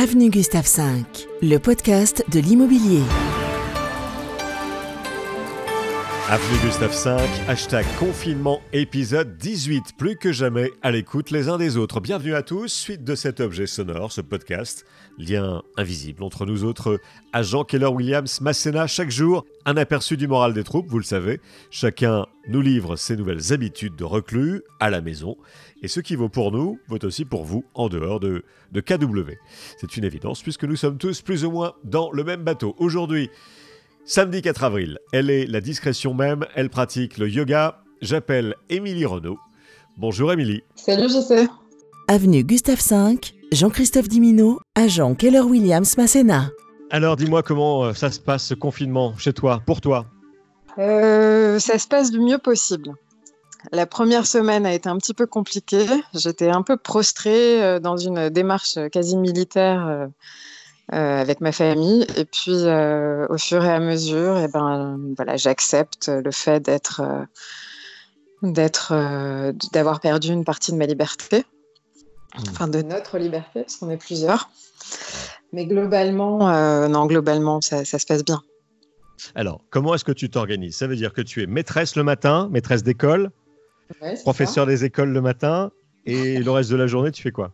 Avenue Gustave V, le podcast de l'immobilier. Avenue Gustave V, hashtag confinement, épisode 18, plus que jamais à l'écoute les uns des autres. Bienvenue à tous, suite de cet objet sonore, ce podcast, lien invisible entre nous autres agents Keller-Williams, Masséna, chaque jour, un aperçu du moral des troupes, vous le savez. Chacun nous livre ses nouvelles habitudes de reclus à la maison, et ce qui vaut pour nous, vaut aussi pour vous en dehors de, de KW. C'est une évidence puisque nous sommes tous plus ou moins dans le même bateau. Aujourd'hui, Samedi 4 avril, elle est la discrétion même, elle pratique le yoga. J'appelle Émilie Renaud. Bonjour Émilie. Salut JC. Avenue Gustave V, Jean-Christophe Dimino, agent Keller-Williams Masséna. Alors dis-moi comment euh, ça se passe ce confinement chez toi, pour toi? Euh, ça se passe du mieux possible. La première semaine a été un petit peu compliquée. J'étais un peu prostrée euh, dans une démarche quasi militaire avec ma famille. Et puis, euh, au fur et à mesure, eh ben, voilà, j'accepte le fait d'être, euh, d'être, euh, d'avoir perdu une partie de ma liberté, enfin de notre liberté, parce qu'on est plusieurs. Mais globalement, euh, non, globalement, ça, ça se passe bien. Alors, comment est-ce que tu t'organises? Ça veut dire que tu es maîtresse le matin, maîtresse d'école, Ouais, professeur des écoles le matin, et le reste de la journée, tu fais quoi?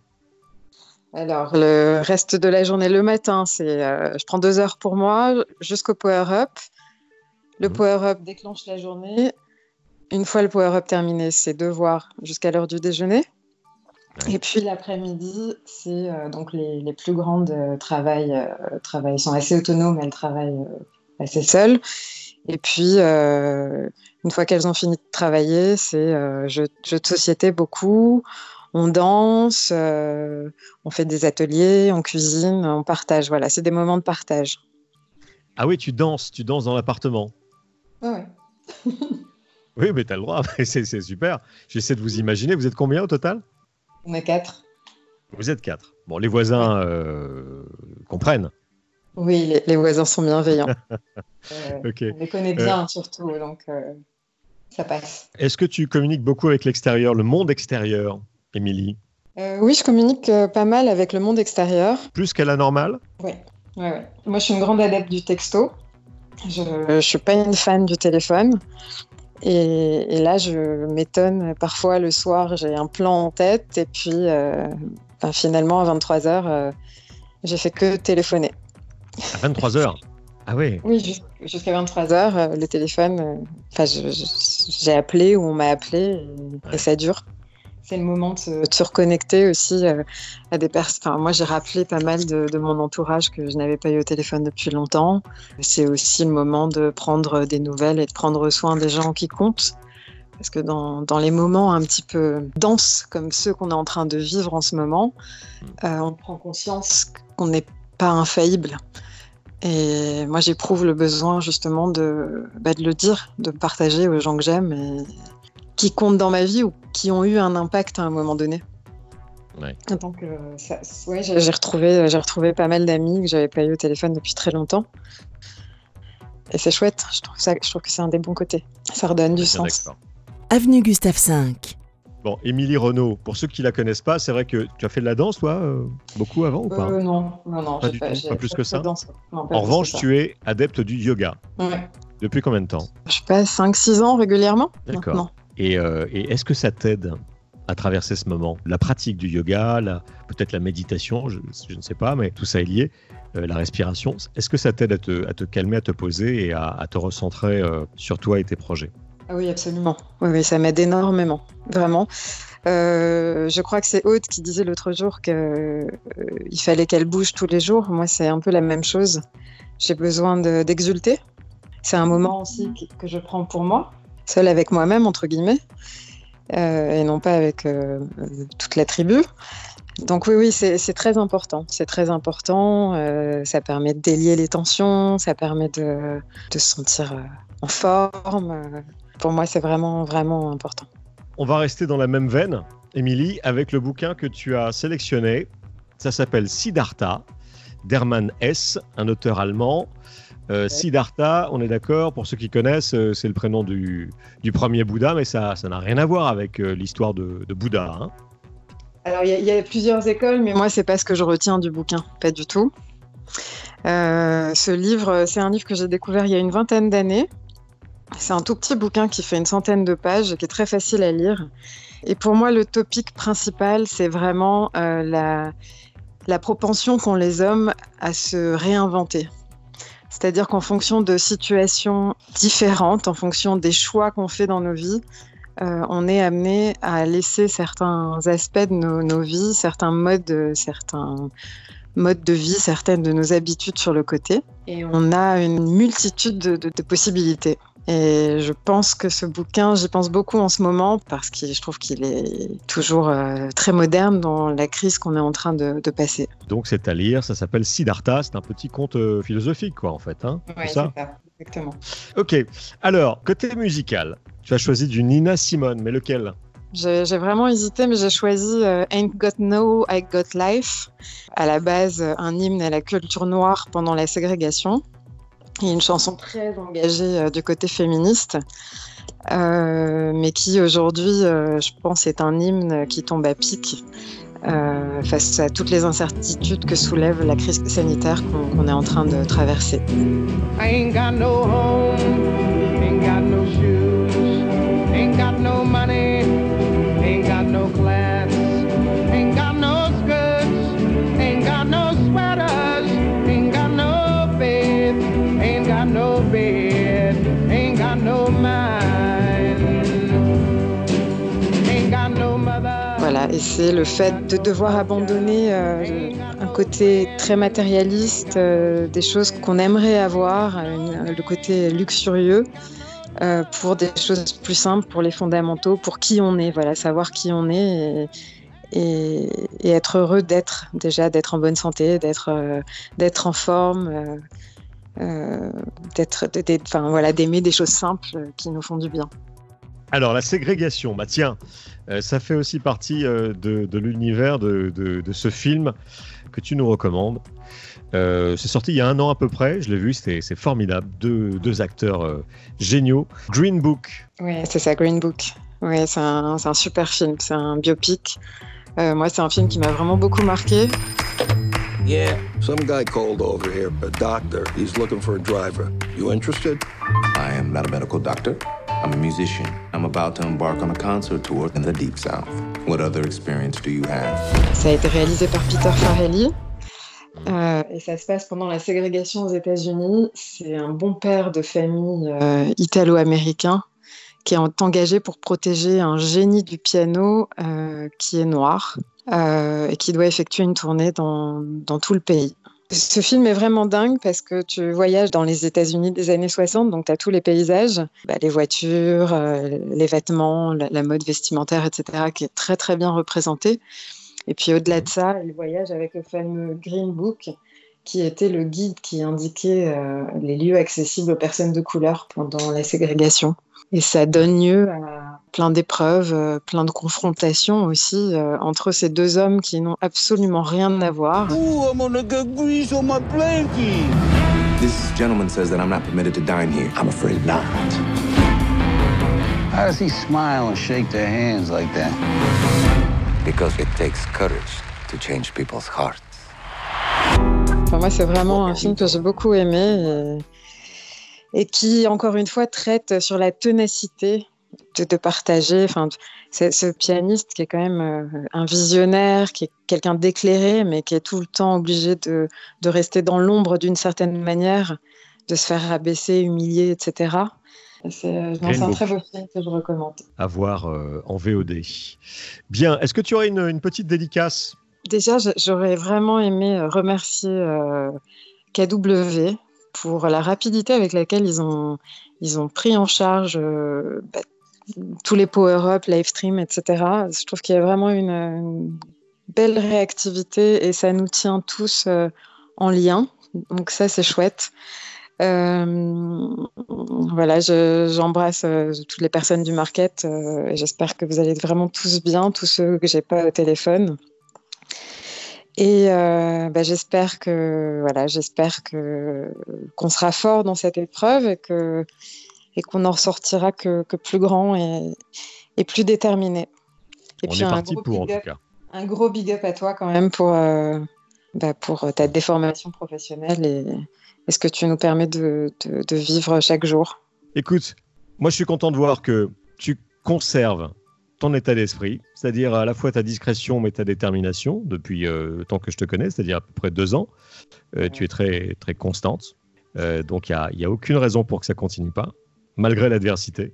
Alors, le reste de la journée, le matin, c'est euh, je prends deux heures pour moi jusqu'au power-up. Le Mhm. power-up déclenche la journée. Une fois le power-up terminé, c'est devoir jusqu'à l'heure du déjeuner. Ouais. Et puis l'après-midi, c'est euh, donc les, les plus grandes euh, travaillent, euh, travaillent, sont assez autonomes, elles travaillent assez seules. Et puis, une fois qu'elles ont fini de travailler, c'est jeux, jeux de société beaucoup. On danse, euh, on fait des ateliers, on cuisine, on partage. Voilà, c'est des moments de partage. Ah oui, tu danses, tu danses dans l'appartement. Oui, mais tu as le droit, c'est c'est super. J'essaie de vous imaginer, vous êtes combien au total? On est quatre. Vous êtes quatre. Bon, les voisins euh, comprennent. Oui, les, les voisins sont bienveillants. Euh, Ok. on les connaît bien, surtout, donc euh, ça passe. Est-ce que tu communiques beaucoup avec l'extérieur, le monde extérieur, Émilie Euh, oui, je communique euh, pas mal avec le monde extérieur. Plus qu'à la normale? Ouais, ouais. Moi, je suis une grande adepte du texto. Je ne suis pas une fan du téléphone. Et, et là, je m'étonne. Parfois, le soir, j'ai un plan en tête. Et puis, euh, ben, finalement, à 23h, euh, j'ai fait que téléphoner. À 23h Ah oui Oui, jus- jusqu'à 23h, euh, le téléphone. euh, Enfin, j'ai appelé ou on m'a appelé et, Ouais. et ça dure. C'est le moment de se, de se reconnecter aussi euh, à des personnes. Enfin, moi, j'ai rappelé pas mal de, de mon entourage que je n'avais pas eu au téléphone depuis longtemps. C'est aussi le moment de prendre des nouvelles et de prendre soin des gens qui comptent. Parce que dans, dans les moments un petit peu denses comme ceux qu'on est en train de vivre en ce moment, euh, on prend conscience qu'on n'est pas infaillible. Et moi, j'éprouve le besoin justement de, bah, de le dire, de partager aux gens que j'aime et qui comptent dans ma vie ou qui ont eu un impact à un moment donné. Ouais. Donc, euh, ça- ouais, j'ai j'ai retrouvé, j'ai retrouvé pas mal d'amis que j'avais pas eu au téléphone depuis très longtemps. Et c'est chouette, je trouve, ça, je trouve que c'est un des bons côtés. Ça redonne du sens. d'accord. Avenue Gustave V. Bon, Émilie Renaud, pour ceux qui la connaissent pas, c'est vrai que tu as fait de la danse, toi, euh, beaucoup avant ou pas? Euh, non, non, non, Pas j'ai du pas, tout, j'ai pas plus que ça de danse. Non, pas En revanche, tu es adepte du yoga. Ouais. Depuis combien de temps? Je sais pas, 5-6 ans régulièrement? D'accord. Euh, et est-ce que ça t'aide à traverser ce moment? La pratique du yoga, peut-être la méditation, je, ne sais pas, mais tout ça est lié. Euh, la respiration, est-ce que ça t'aide à te, calmer, à te poser et à, te recentrer euh, sur toi et tes projets? Ah oui, absolument. Oui, ça m'aide énormément, vraiment. Je crois que c'est Aude qui disait l'autre jour qu'il fallait qu'elle bouge tous les jours. Moi, c'est un peu la même chose. J'ai besoin de- d'exulter. c'est un moment aussi que je prends pour moi, seul avec moi-même, entre guillemets, euh, et non pas avec euh, toute la tribu. Donc oui, oui, c'est très important. C'est très important. euh, ça permet de délier les tensions, ça permet de, se sentir en forme. Pour moi, c'est vraiment, vraiment important. On va rester dans la même veine, Émilie, avec le bouquin que tu as sélectionné. Ça s'appelle Siddhartha, d'Hermann Hesse, un auteur allemand. Euh, Siddhartha, on est d'accord, pour ceux qui connaissent, euh, c'est le prénom du, du premier Bouddha, mais ça ça n'a rien à voir avec euh, l'histoire de, de Bouddha. hein. Alors, il y, a plusieurs écoles, mais moi, c'est pas ce que je retiens du bouquin, pas du tout. ce livre, c'est un livre que j'ai découvert il y a une vingtaine d'années. C'est un tout petit bouquin qui fait une centaine de pages, qui est très facile à lire. Et pour moi, le topic principal, c'est vraiment la, la propension qu'ont les hommes à se réinventer. C'est-à-dire qu'en fonction de situations différentes, en fonction des choix qu'on fait dans nos vies, euh, on est amené à laisser certains aspects de nos, vies, certains modes, certains modes de vie, certaines de nos habitudes sur le côté. Et on a une multitude de possibilités. Et je pense que ce bouquin, j'y pense beaucoup en ce moment parce que je trouve qu'il est toujours euh, très moderne dans la crise qu'on est en train de, passer. Donc c'est à lire, ça s'appelle Siddhartha, c'est un petit conte euh, philosophique quoi en fait. Hein oui, ça, exactement. Ok, alors côté musical, tu as choisi du Nina Simone, mais lequel? J'ai vraiment hésité, mais j'ai choisi euh, Ain't Got No, I Got Life. À la base, un hymne à la culture noire pendant la ségrégation. A une chanson très engagée euh, du côté féministe, euh, mais qui aujourd'hui, euh, je pense, est un hymne qui tombe à pic face à toutes les incertitudes que soulève la crise sanitaire qu'on est en train de traverser. Et c'est le fait de devoir abandonner euh, un côté très matérialiste, euh, des choses qu'on aimerait avoir, le côté luxurieux, euh, pour des choses plus simples, pour les fondamentaux, pour qui on est, voilà, savoir qui on est et, être heureux d'être, déjà d'être en bonne santé, d'être d'être en forme, d'être, enfin voilà, d'aimer des choses simples qui nous font du bien. Alors la ségrégation, bah tiens, euh, ça fait aussi partie euh, de, l'univers de, ce film que tu nous recommandes. Euh, c'est sorti il y a un an à peu près, je l'ai vu, c'est formidable. Deux, acteurs géniaux. Green Book. Oui, c'est ça, Green Book. Oui, c'est un, un, super film, c'est un biopic. moi, c'est un film qui m'a vraiment beaucoup marqué. Yeah. Some guy called over here, a doctor. He's looking for a driver. You interested? I am not a medical doctor. I'm a musician. I'm about to embark on a concert tour in the Deep South. What other experience do you have? Ça a été réalisé par Peter Farrelly. Euh, et ça se passe pendant la ségrégation aux États-Unis. C'est un bon père de famille euh, italo-américain qui est engagé pour protéger un génie du piano euh, qui est noir et qui doit effectuer une tournée dans tout le pays. Ce film est vraiment dingue parce que tu voyages dans les États-Unis des années 60, donc tu as tous les paysages, bah, les voitures, euh, les vêtements, la, mode vestimentaire, etc., qui est très très bien représentée. Et puis au-delà de ça, il voyage avec le fameux Green Book, qui était le guide qui indiquait euh, les lieux accessibles aux personnes de couleur pendant la ségrégation. Et ça donne lieu à plein d'épreuves, euh, plein de confrontations aussi euh, entre ces deux hommes qui n'ont absolument rien à voir. This gentleman says that I'm not permitted to dine here. I'm afraid not. How does he smile and shake their hands like that? Because it takes courage to change people's hearts. Enfin, moi, c'est vraiment un film que j'ai beaucoup aimé. Et et qui, encore une fois, traite sur la ténacité de, partager. Enfin, ce pianiste qui est quand même euh, un visionnaire, qui est quelqu'un d'éclairé, mais qui est tout le temps obligé de, de rester dans l'ombre d'une certaine manière, de se faire rabaisser, humilier, etc. C'est euh, un très beau film que je recommande. À voir euh, en VOD. Bien, est-ce que tu aurais une, une petite dédicace? Déjà, j'aurais vraiment aimé remercier KW pour la rapidité avec laquelle ils ont, ils ont pris en charge euh, bah, tous les power-up, live stream, etc. Je trouve qu'il y a vraiment une, belle réactivité et ça nous tient tous euh, en lien. Donc ça, c'est chouette. Euh, voilà, j'embrasse toutes les personnes du market et j'espère que vous allez vraiment tous bien, tous ceux que j'ai pas au téléphone. Et euh, bah, j'espère que voilà, j'espère qu'on sera fort dans cette épreuve et que et qu'on en ressortira que, que plus grand et, et plus déterminé. Et On est parti pour en tout cas. Un gros big up à toi quand même pour, euh, bah, pour ta déformation professionnelle et, et, ce que tu nous permets de, de, de vivre chaque jour. Écoute, moi je suis content de voir que tu conserves ton état d'esprit, c'est-à-dire à la fois ta discrétion mais ta détermination depuis euh, le temps que je te connais, c'est-à-dire à peu près deux ans. Euh, tu es très, très constante. Euh, donc il n'y a, a, aucune raison pour que ça continue pas, malgré l'adversité.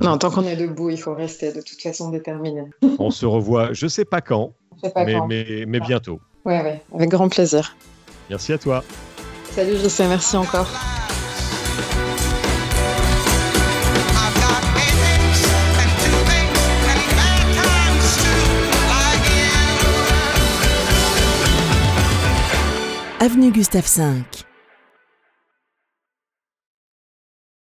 Non, tant qu'on est debout, il faut rester de toute façon déterminé. On se revoit, je sais pas quand, pas mais, quand. mais, mais, bientôt. Oui, oui, avec grand plaisir. Merci à toi. Salut JC, merci encore. Avenue Gustave V.